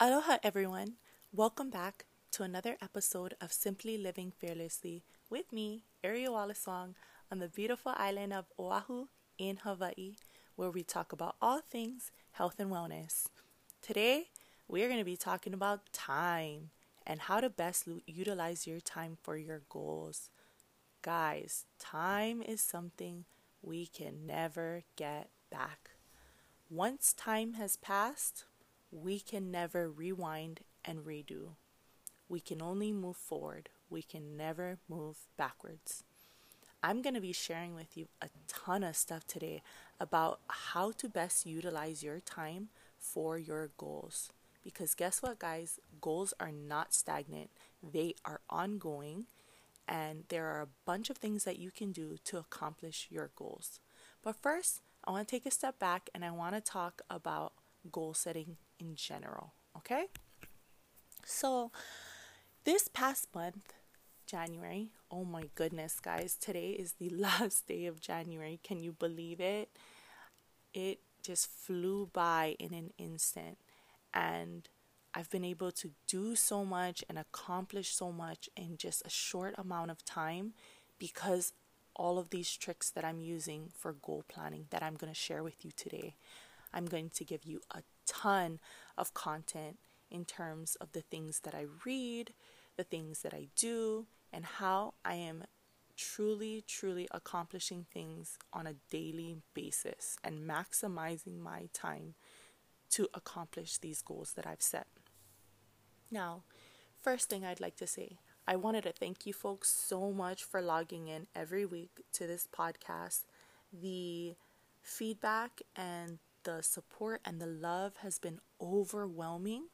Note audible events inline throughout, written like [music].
Aloha, everyone. Welcome back to another episode of Simply Living Fearlessly with me, Ariel Wallace-Wong, on the beautiful island of Oahu in Hawaii, where we talk about all things health and wellness. Today, we're going to be talking about time and how to best utilize your time for your goals. Guys, time is something we can never get back. Once time has passed, we can never rewind and redo. We can only move forward. We can never move backwards. I'm going to be sharing with you a ton of stuff today about how to best utilize your time for your goals. Because guess what, guys? Goals are not stagnant, they are ongoing, and there are a bunch of things that you can do to accomplish your goals. But first, I want to take a step back and I want to talk about goal setting in general. Okay? So, this past month, January, oh my goodness, guys, today is the [laughs] last day of January. Can you believe it? It just flew by in an instant. And I've been able to do so much and accomplish so much in just a short amount of time because all of these tricks that I'm using for goal planning that I'm going to share with you today. I'm going to give you a ton of content in terms of the things that I read, the things that I do, and how I am truly, truly accomplishing things on a daily basis and maximizing my time to accomplish these goals that I've set. Now, first thing I'd like to say, I wanted to thank you folks so much for logging in every week to this podcast. The feedback and the support and the love has been overwhelming,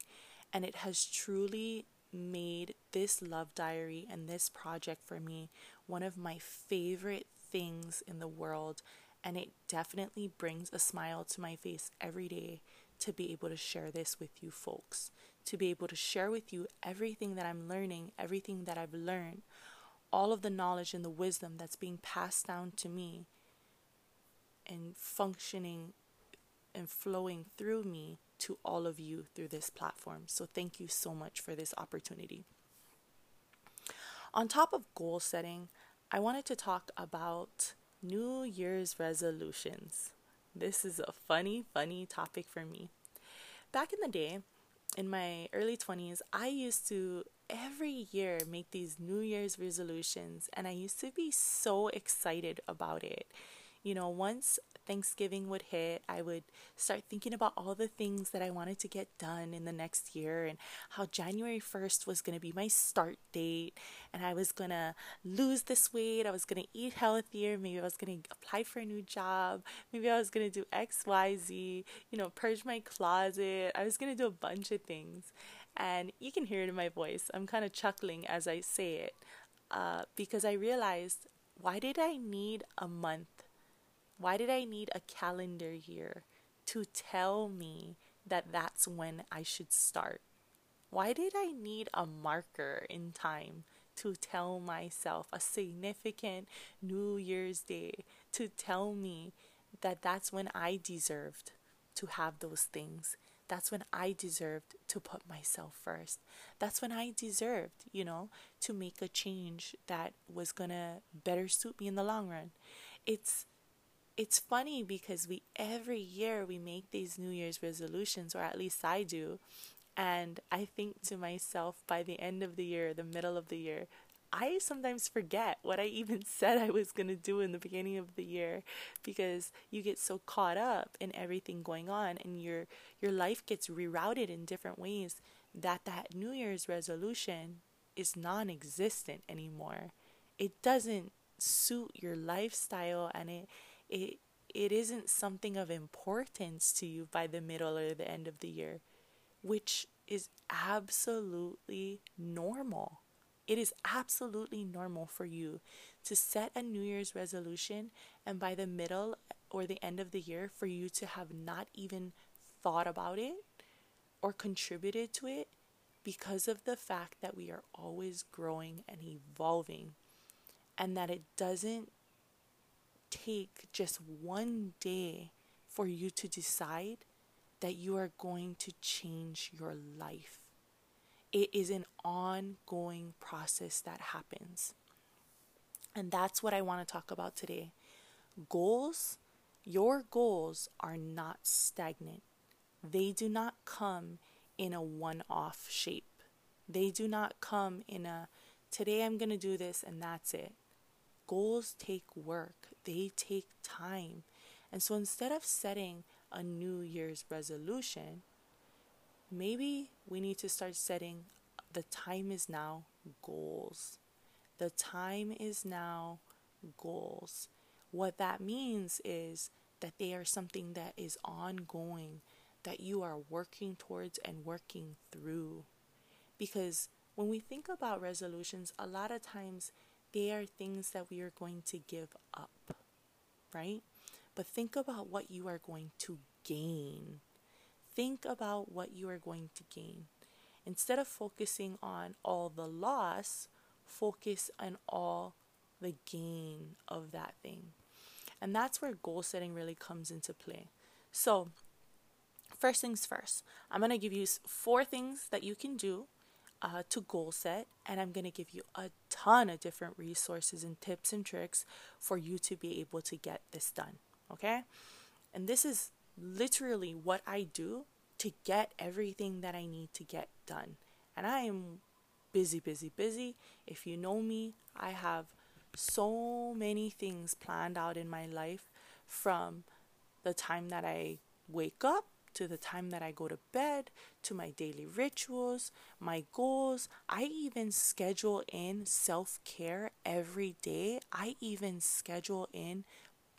and it has truly made this love diary and this project for me one of my favorite things in the world. And it definitely brings a smile to my face every day to be able to share this with you folks, to be able to share with you everything that I'm learning, everything that I've learned, all of the knowledge and the wisdom that's being passed down to me and functioning and flowing through me to all of you through this platform. So, thank you so much for this opportunity. On top of goal setting, I wanted to talk about New Year's resolutions. This is a funny, funny topic for me. Back in the day, in my early 20s, I used to every year make these New Year's resolutions, and I used to be so excited about it. You know, once Thanksgiving would hit, I would start thinking about all the things that I wanted to get done in the next year and how January 1st was going to be my start date and I was going to lose this weight, I was going to eat healthier, maybe I was going to apply for a new job, maybe I was going to do XYZ, you know, purge my closet. I was going to do a bunch of things. And you can hear it in my voice. I'm kind of chuckling as I say it uh, because I realized why did I need a month why did I need a calendar year to tell me that that's when I should start? Why did I need a marker in time to tell myself a significant New Year's Day to tell me that that's when I deserved to have those things? That's when I deserved to put myself first. That's when I deserved, you know, to make a change that was going to better suit me in the long run. It's it's funny because we every year we make these New Year's resolutions, or at least I do. And I think to myself by the end of the year, the middle of the year, I sometimes forget what I even [laughs] said I was going to do in the beginning of the year because you get so caught up in everything going on and your your life gets rerouted in different ways that that New Year's resolution is non-existent anymore. It doesn't suit your lifestyle and it it it isn't something of importance to you by the middle or the end of the year, which is absolutely normal. It is absolutely normal for you to set a New Year's resolution and by the middle or the end of the year for you to have not even thought about it or contributed to it because of the fact that we are always growing and evolving and that it doesn't take just one day for you to decide that you are going to change your life. It is an ongoing process that happens. And that's what I want to talk about today. Goals, your goals are not stagnant. They do not come in a one off shape. They do not come in a today I'm going to do this and that's it. Goals take work, they take time. And so instead of setting a New Year's resolution, maybe we need to start setting the time is now goals. The time is now goals. What that means is that they are something that is ongoing, that you are working towards and working through. Because when we think about resolutions, a lot of times they are things that we are going to give up, right? But think about what you are going to gain. Think about what you are going to gain. Instead of focusing on all the loss, focus on all the gain of that thing. And that's where goal setting really comes into play. So, first things first, I'm going to give you four things that you can do uh, to goal set, and I'm going to give you a ton of different resources and tips and tricks for you to be able to get this done. Okay? And this is literally what I do to get everything that I need to get done. And I am busy, busy, busy. If you know me, I have so many things planned out in my life from the time that I wake up to the time that I go to bed, to my daily rituals, my goals. I even schedule in self care every day. I even schedule in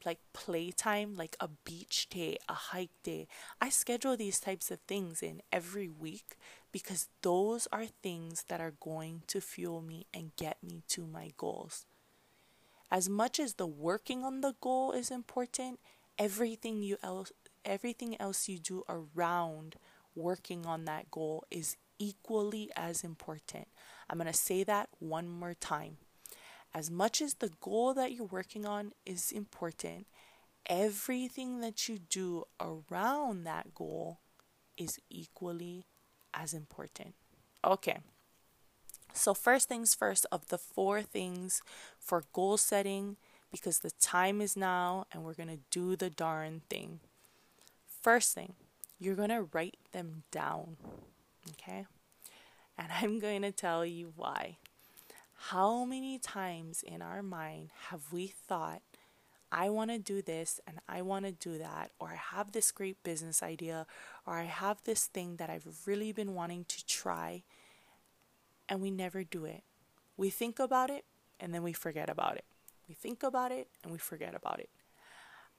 like playtime, like a beach day, a hike day. I schedule these types of things in every week because those are things that are going to fuel me and get me to my goals. As much as the working on the goal is important, everything you else everything else you do around working on that goal is equally as important. I'm going to say that one more time. As much as the goal that you're working on is important, everything that you do around that goal is equally as important. Okay. So, first things first, of the four things for goal setting, because the time is now and we're going to do the darn thing. First thing, you're going to write them down. Okay? And [laughs] I'm going to tell you why. How many times in our mind have we thought, I want to do this and I want to do that, or I have this great business idea, or I have this thing that I've really been wanting to try, and we never do it? We think about it and then we forget about it. We think about it and we forget about it.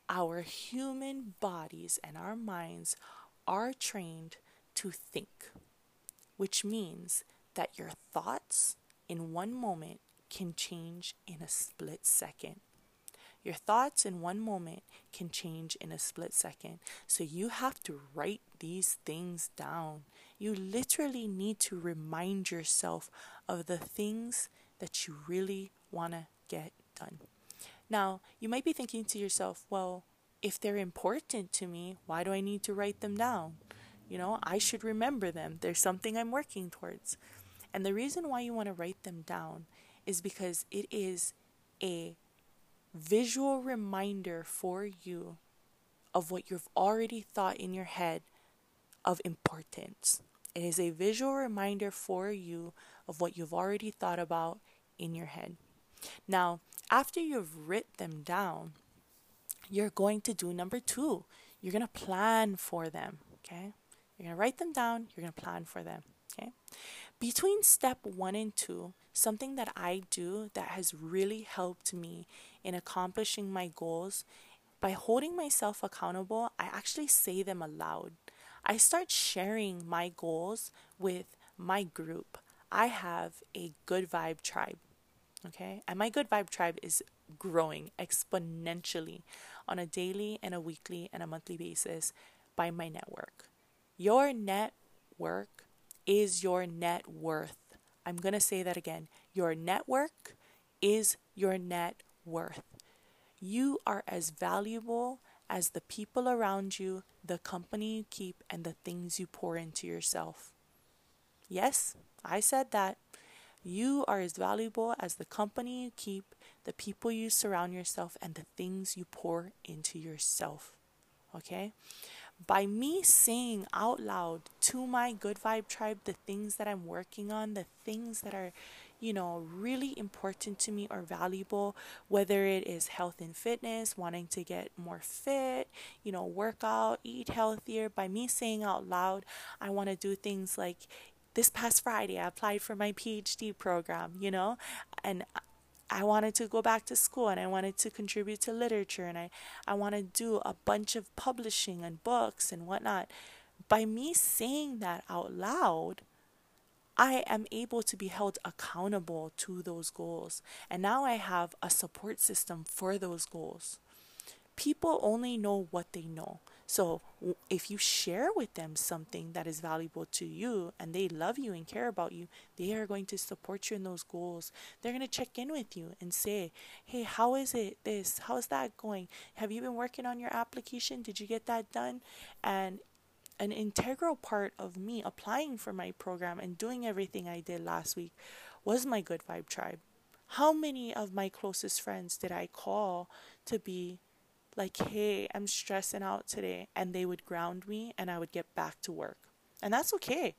Our human bodies and our minds are trained to think, which means that your thoughts in one moment can change in a split second. Your thoughts in one moment can change in a split second. So you have to write these things down. You literally need to remind yourself of the things that you really want to get done. Now, you might be thinking to yourself, well, if they're important to me, why do I need to write them down? You know, I should remember them. There's something I'm working towards. And the reason why you want to write them down is because it is a visual reminder for you of what you've already thought in your head of importance. It is a visual reminder for you of what you've already thought about in your head. Now, after you've written them down, you're going to do number two. You're going to plan for them, okay? You're going to write them down, you're going to plan for them, okay? Between step one and two, something that I do that has really helped me in accomplishing my goals, by holding myself accountable, I actually say them aloud. I start sharing my goals with my group. I have a good vibe tribe. Okay. And my good vibe tribe is growing exponentially on a daily and a weekly and a monthly basis by my network. Your network is your net worth. I'm going to say that again. Your network is your net worth. You are as valuable as the people around you, the company you keep, and the things you pour into yourself. Yes, I said that. You are as valuable as the company you keep, the people you surround yourself, and the things you pour into yourself. Okay? By me saying out loud to my good vibe tribe the things that I'm working on, the things that are, you know, really important to me or valuable, whether it is health and fitness, wanting to get more fit, you know, work out, eat healthier, by me saying out loud, I want to do things like this past Friday, I applied for my PhD program, you know, and I wanted to go back to school and I wanted to contribute to literature and I, I want to do a bunch of publishing and books and whatnot. By me saying that out loud, I am able to be held accountable to those goals. And now I have a support system for those goals. People only know what they know. So if you share with them something that is valuable to you and they love you and care about you, they are going to support you in those goals. They're going to check in with you and say, "Hey, how is it this? How's that going? Have you been working on your application? Did you get that done?" And an integral part of me applying for my program and doing everything I did last week was my good vibe tribe. How many of my closest friends did I call to be like, hey, I'm stressing out today. And they would ground me and I would get back to work. And that's okay.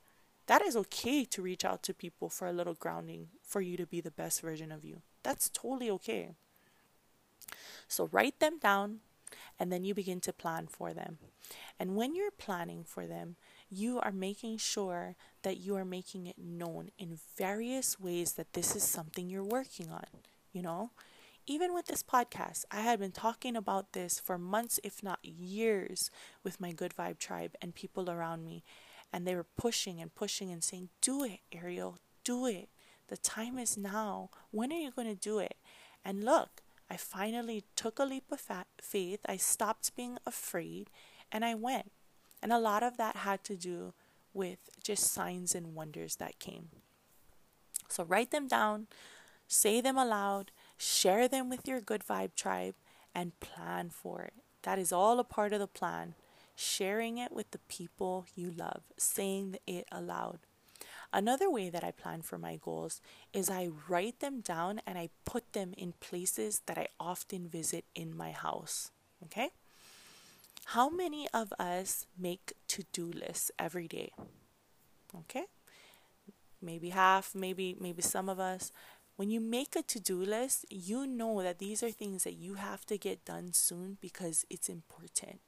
That is okay to reach out to people for a little grounding for you to be the best version of you. That's totally okay. So write them down and then you begin to plan for them. And when you're planning for them, you are making sure that you are making it known in various ways that this is something you're working on. You know, even with this podcast, I had been talking about this for months, if not years, with my Good Vibe tribe and people around me. And they were pushing and pushing and saying, Do it, Ariel, do it. The time is now. When are you going to do it? And look, I finally took a leap of faith. I stopped being afraid and I went. And a lot of that had to do with just signs and wonders that came. So write them down, say them aloud, Share them with your good vibe tribe and plan for it. That is all a part of the plan. Sharing it with the people you love, saying it aloud. Another way that I plan for my goals is I write them down and I put them in places that I often visit in my house. Okay? How many of us make to do lists every day? Okay? Maybe half, maybe maybe some of us. When you make a to do list, you know that these are things that you have to get done soon because it's important.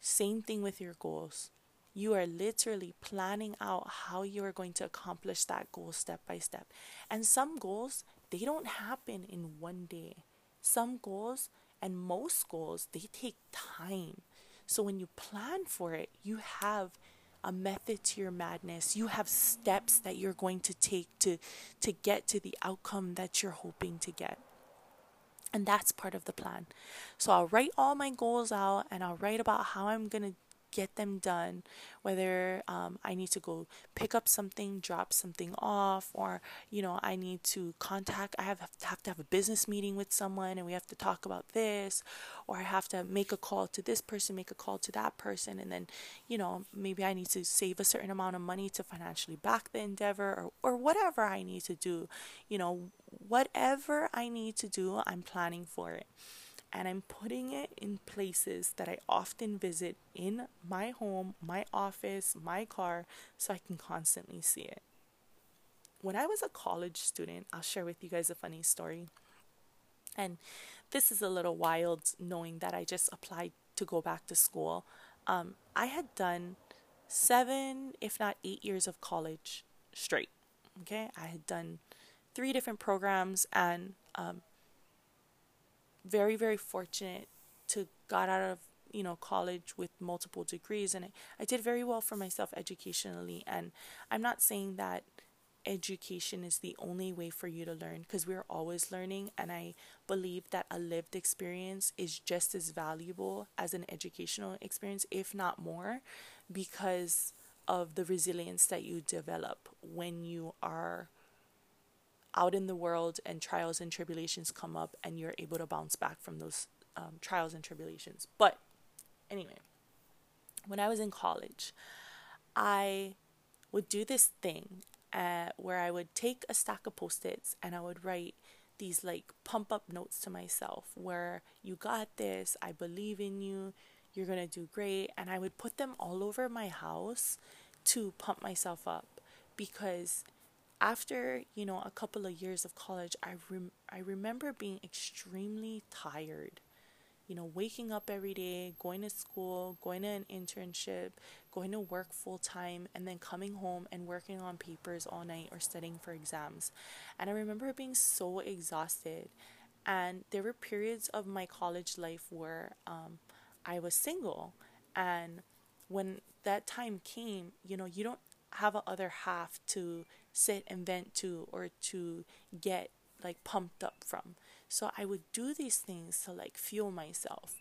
Same thing with your goals. You are literally planning out how you are going to accomplish that goal step by step. And some goals, they don't happen in one day. Some goals and most goals, they take time. So when you plan for it, you have a method to your madness. You have steps that you're going to take to to get to the outcome that you're hoping to get. And that's part of the plan. So I'll write all my goals out and I'll write about how I'm going to get them done, whether um, I need to go pick up something, drop something off, or you know I need to contact. I have to have to have a business meeting with someone, and we have to talk about this, or I have to make a call to this person, make a call to that person, and then you know maybe I need to save a certain amount of money to financially back the endeavor, or or whatever I need to do. You know, whatever I need to do, I'm planning for it and I'm putting it in places that I often visit in my home, my office, my car, so I can constantly see it. When I was a college student, I'll share with you guys a funny story. And this is a little wild knowing that I just applied to go back to school. Um, I had done seven, if not eight years of college straight. Okay, I had done three different programs and um, very very fortunate to got out of you know college with multiple degrees and I, I did very well for myself educationally and i'm not saying that education is the only way for you to learn because we're always learning and i believe that a lived experience is just as valuable as an educational experience if not more because of the resilience that you develop when you are out in the world and trials and tribulations come up and you're able to bounce back from those um, trials and tribulations. But anyway, when I was in college, I would do this thing uh, where I would take a stack of post its and I would write these like pump up notes to myself where you got this, I believe in you, you're gonna do great. And I would put them all over my house to pump myself up because after you know a couple of years of college I rem- I remember being extremely tired. You know waking up every day going to school going to an internship going to work full time and then coming home and working on papers all night or studying for exams. And I remember being so exhausted. And there were periods of my college life where um, I was single. And when that time came you know you don't have a other half to sit and vent to or to get like pumped up from. So I would do these things to like fuel myself.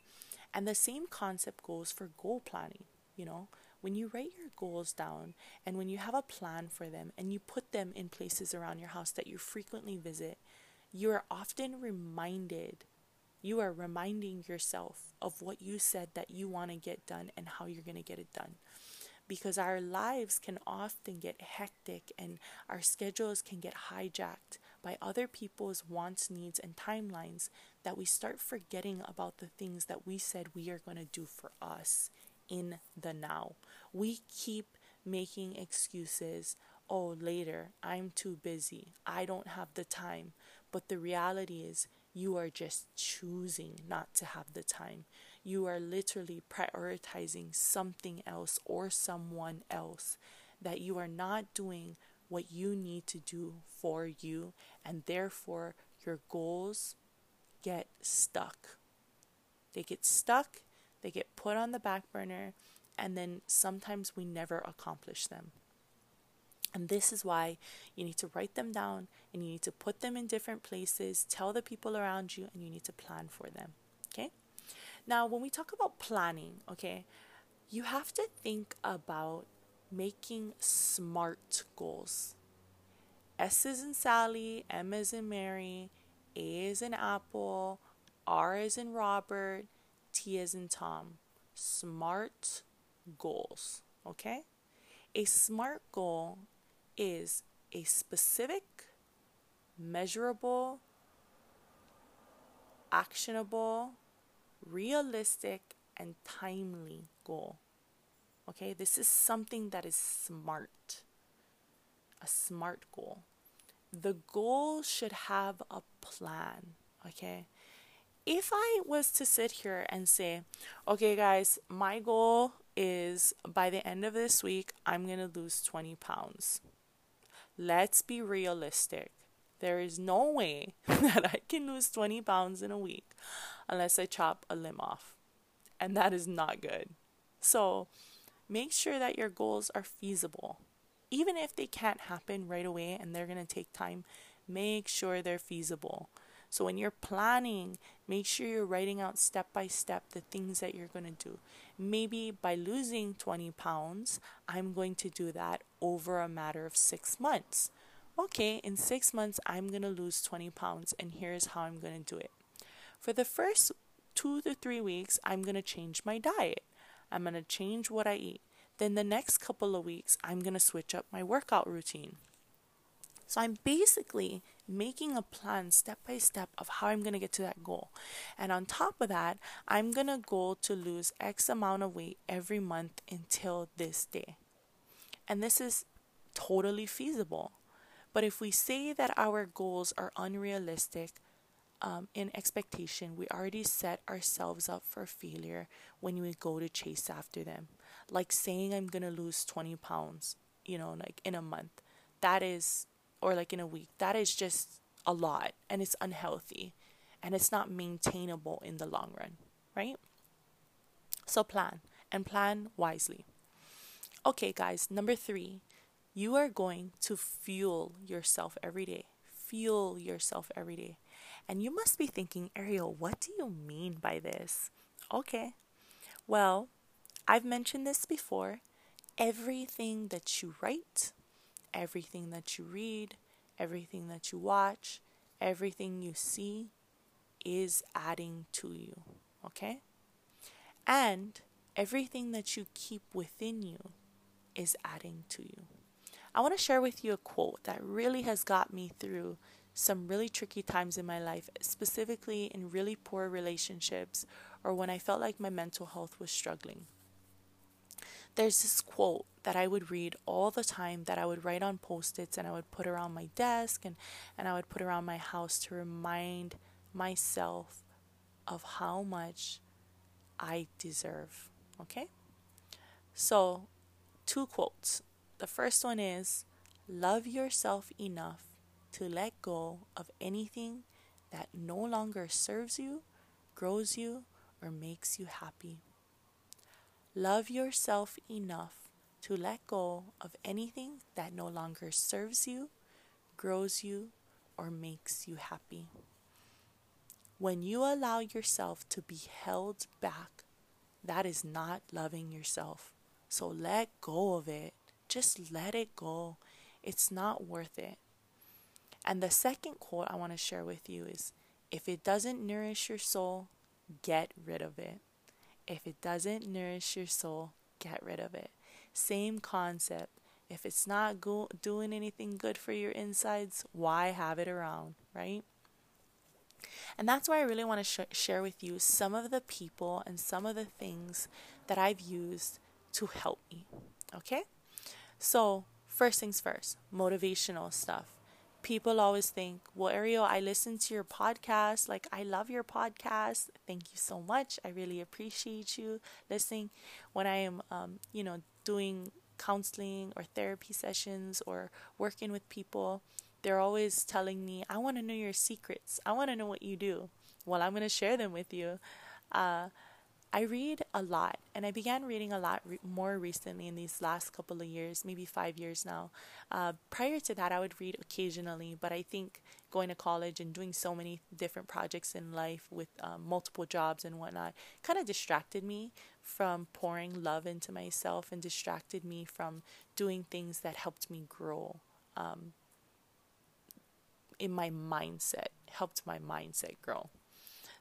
And the same concept goes for goal planning, you know? When you write your goals down and when you have a plan for them and you put them in places around your house that you frequently visit, you are often reminded, you are reminding yourself of what you said that you want to get done and how you're going to get it done because our lives can often get hectic and our schedules can get hijacked by other people's wants, needs, and timelines that we start forgetting about the things that we said we are going to do for us in the now. We keep making excuses. Oh, later, I'm too busy. I don't have the time. But the reality is, you are just choosing not to have the time you are literally prioritizing something else or someone else, that you are not doing what you need to do for you, and therefore your goals get stuck. They get stuck, they get put on the back burner, and then sometimes we never accomplish them. And this is why you need to write them down and you need to put them in different places, tell the people around you, and you need to plan for them. Now, when we talk about planning, okay, you have to think about making smart goals. S is in Sally, M is in Mary, A is in Apple, R is in Robert, T is in Tom. Smart goals, okay? A smart goal is a specific, measurable, actionable, realistic, and timely goal. Okay, this is something that is smart. A smart goal. The goal should have a plan. Okay, if I was to sit here and say, okay, guys, my goal is by the end of this week, I'm gonna lose 20 pounds. Let's be realistic. There is no way [laughs] that I can lose 20 pounds in a week unless I chop a limb off. And that is not good. So make sure that your goals are feasible. Even if they can't happen right away and they're going to take time, make sure they're feasible. So when you're planning, make sure you're writing out step by step the things that you're going to do. Maybe by losing 20 pounds, I'm going to do that over a matter of six months. Okay, in six months, I'm going to lose 20 pounds, and here's how I'm going to do it. For the first two to three weeks, I'm going to change my diet. I'm going to change what I eat. Then the next couple of weeks, I'm going to switch up my workout routine. So I'm basically making a plan step by step of how I'm going to get to that goal. And on top of that, I'm going to go to lose X amount of weight every month until this day. And this is totally feasible. But if we say that our goals are unrealistic, um, in expectation, we already set ourselves up for failure when we go to chase after them. Like saying I'm gonna lose 20 pounds, you know, like in a month. That is, or like in a week, that is just a lot and it's unhealthy and it's not maintainable in the long run, right? So plan and plan wisely. Okay, guys, number three, you are going to fuel yourself every day. Fuel yourself every day. And you must be thinking, Ariel, what do you mean by this? Okay. Well, I've mentioned this before. Everything that you write, everything that you read, everything that you watch, everything you see is adding to you. okay? And everything that you keep within you is adding to you. I want to share with you a quote that really has got me through some really tricky times in my life, specifically in really poor relationships or when I felt like my mental health was struggling. There's this quote that I would read all the time that I would write on post its and I would put around my desk and, and I would put around my house to remind myself of how much I deserve. Okay? So, two quotes. The first one is Love yourself enough to let go of anything that no longer serves you, grows you, or makes you happy. Love yourself enough to let go of anything that no longer serves you, grows you, or makes you happy. When you allow yourself to be held back, that is not loving yourself. So let go of it. Just let it go. It's not worth it. And the second quote I want to share with you is if it doesn't nourish your soul, get rid of it. If it doesn't nourish your soul, get rid of it. Same concept. If it's not go- doing anything good for your insides, why have it around, right? And that's why I really want to sh- share with you some of the people and some of the things that I've used to help me. Okay? So, first things first motivational stuff people always think, well, Ariel, I listen to your podcast. Like, I love your podcast. Thank you so much. I really appreciate you listening. When I am, um, you know, doing counseling or therapy sessions or working with people, they're always telling me, I want to know your secrets. I want to know what you do. Well, I'm going to share them with you. Uh, I read a lot, and I began reading a lot re- more recently in these last couple of years, maybe five years now. Uh, prior to that, I would read occasionally, but I think going to college and doing so many different projects in life with um, multiple jobs and whatnot kind of distracted me from pouring love into myself and distracted me from doing things that helped me grow um, in my mindset, helped my mindset grow.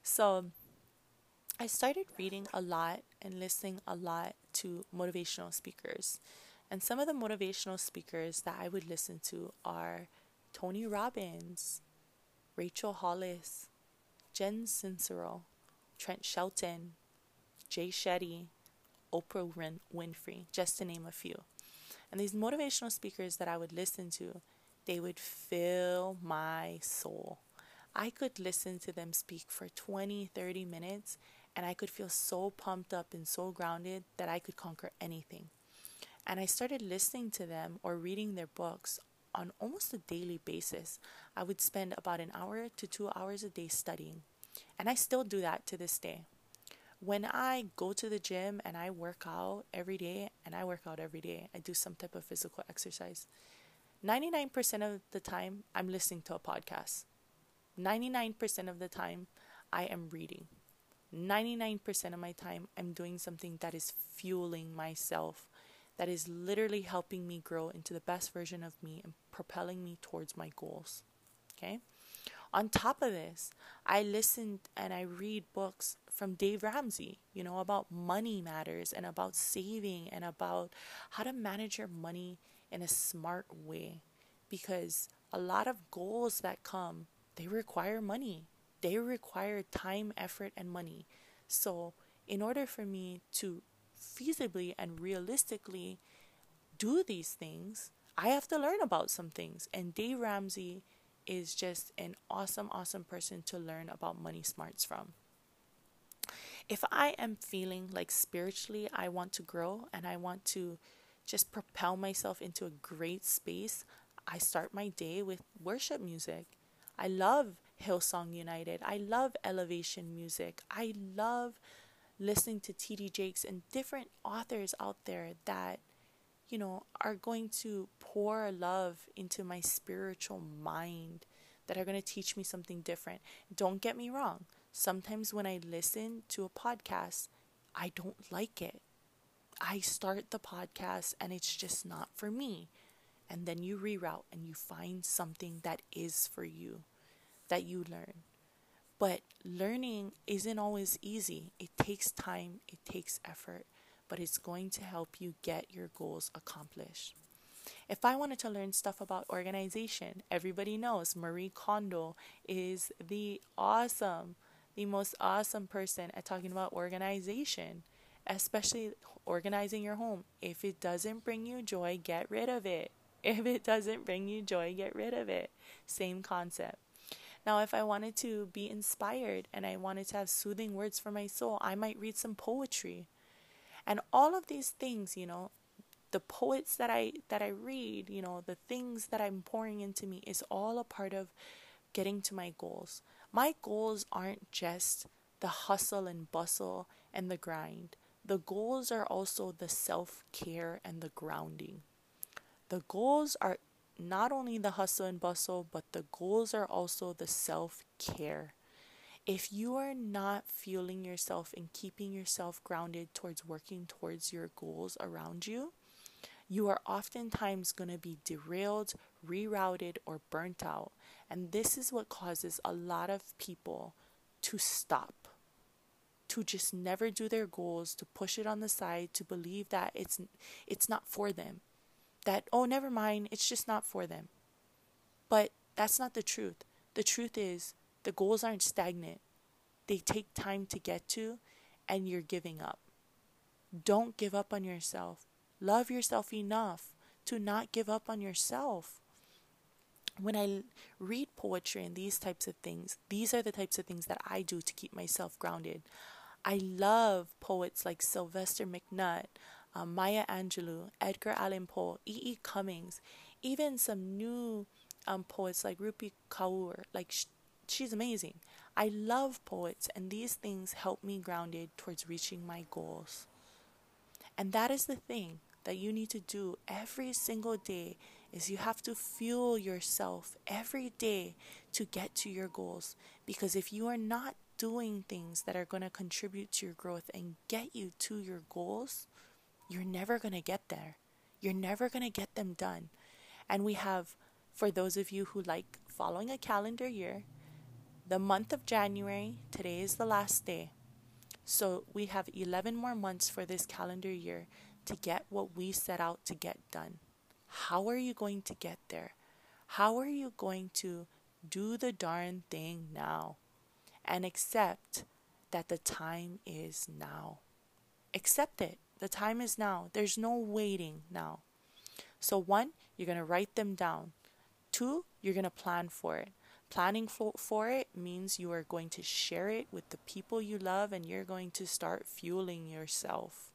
So, I started reading a lot and listening a lot to motivational speakers. And some of the motivational speakers that I would listen to are Tony Robbins, Rachel Hollis, Jen Sincero, Trent Shelton, Jay Shetty, Oprah Winfrey, just to name a few. And these motivational speakers that I would listen to, they would fill my soul. I could listen to them speak for 20, 30 minutes and I could feel so pumped up and so grounded that I could conquer anything. And I started listening to them or reading their books on almost a daily basis. I would spend about an hour to two hours a day studying. And I still do that to this day. When I go to the gym and I work out every day, and I work out every day, I do some type of physical exercise. 99% of the time, I'm listening to a podcast. 99% of the time, I am reading. 99% of my time, I'm doing something that is fueling myself, that is literally helping me grow into the best version of me and propelling me towards my goals. Okay? On top of this, I listen and I read books from Dave Ramsey, you know, about money matters and about saving and about how to manage your money in a smart way. Because a lot of goals that come, they require money they require time, effort, and money. So, in order for me to feasibly and realistically do these things, I have to learn about some things. And Dave Ramsey is just an awesome, awesome person to learn about money smarts from. If I am feeling like spiritually I want to grow and I want to just propel myself into a great space, I start my day with worship music. I love Hillsong United. I love elevation music. I love listening to TD Jakes and different authors out there that, you know, are going to pour love into my spiritual mind, that are going to teach me something different. Don't get me wrong. Sometimes when I listen to a podcast, I don't like it. I start the podcast and it's just not for me. And then you reroute and you find something that is for you that you learn. But learning isn't always easy. It takes time, it takes effort, but it's going to help you get your goals accomplished. If I wanted to learn stuff about organization, everybody knows Marie Kondo is the awesome, the most awesome person at talking about organization, especially organizing your home. If it doesn't bring you joy, get rid of it. [laughs] If it doesn't bring you joy, get rid of it. Same concept. Now, if I wanted to be inspired and I wanted to have soothing words for my soul, I might read some poetry. And all of these things, you know, the poets that I that I read, you know, the things that I'm pouring into me is all a part of getting to my goals. My goals aren't just the hustle and bustle and the grind. The goals are also the self-care and the grounding. The goals are not only the hustle and bustle, but the goals are also the self care. If you are not fueling yourself and keeping yourself grounded towards working towards your goals around you, you are oftentimes going to be derailed, rerouted, or burnt out. And this is what causes a lot of people to stop, to just never do their goals, to push it on the side, to believe that it's it's not for them that, oh, never mind, it's just not for them. But that's not the truth. The truth is, the goals aren't stagnant, they take time to get to, and you're giving up. Don't give up on yourself. Love yourself enough to not give up on yourself. When I read poetry and these types of things, these are the types of things that I do to keep myself grounded. I love poets like Sylvester McNutt, um, Maya Angelou, Edgar Allan Poe, E. E. Cummings, even some new um, poets like Rupi Kaur. Like sh- she's amazing. I love poets, and these things help me grounded towards reaching my goals. And that is the thing that you need to do every single day is you have to fuel yourself every day to get to your goals because if you are not doing things that are going to contribute to your growth and get you to your goals you're never going to get there. You're never going to get them done. And we have, for those of you who like following a calendar year, the month of January, today is the last day. So we have 11 more months for this calendar year to get what we set out to get done. How are you going to get there? How are you going to do the darn thing now and accept that the time is now? Accept it. The time is now. There's no waiting now. So, one, you're going to write them down. Two, you're going to plan for it. Planning for, for it means you are going to share it with the people you love and you're going to start fueling yourself.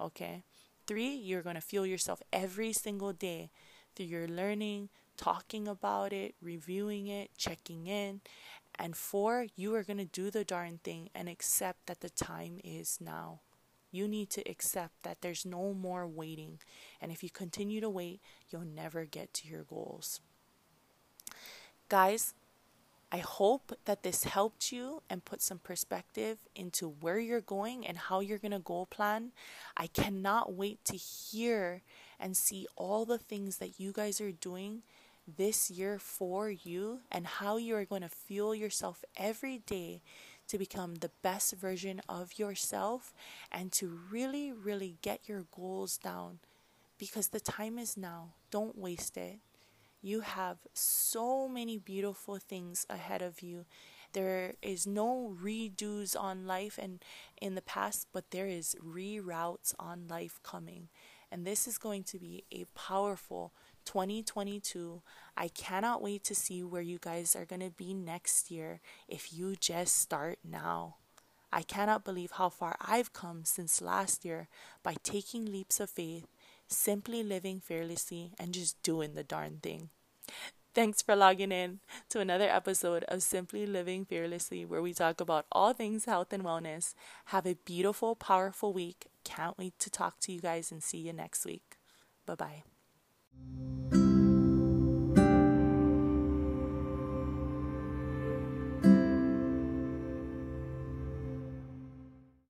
Okay? Three, you're going to fuel yourself every single day through your learning, talking about it, reviewing it, checking in. And four, you are going to do the darn thing and accept that the time is now. You need to accept that there's no more waiting. And if you continue to wait, you'll never get to your goals. Guys, I hope that this helped you and put some perspective into where you're going and how you're going to goal plan. I cannot wait to hear and see all the things that you guys are doing this year for you and how you are going to fuel yourself every day to become the best version of yourself and to really, really get your goals down because the time is now. Don't waste it. You have so many beautiful things ahead of you. There is no redos on life and in the past, but there is reroutes on life coming. And this is going to be a powerful 2022. I cannot wait to see where you guys are going to be next year if you just start now. I cannot believe how far I've come since last year by taking leaps of faith, simply living fearlessly, and just doing the darn thing. Thanks for logging in to another episode of Simply Living Fearlessly, where we talk about all things health and wellness. Have a beautiful, powerful week. Can't wait to talk to you guys and see you next week. Bye bye thank you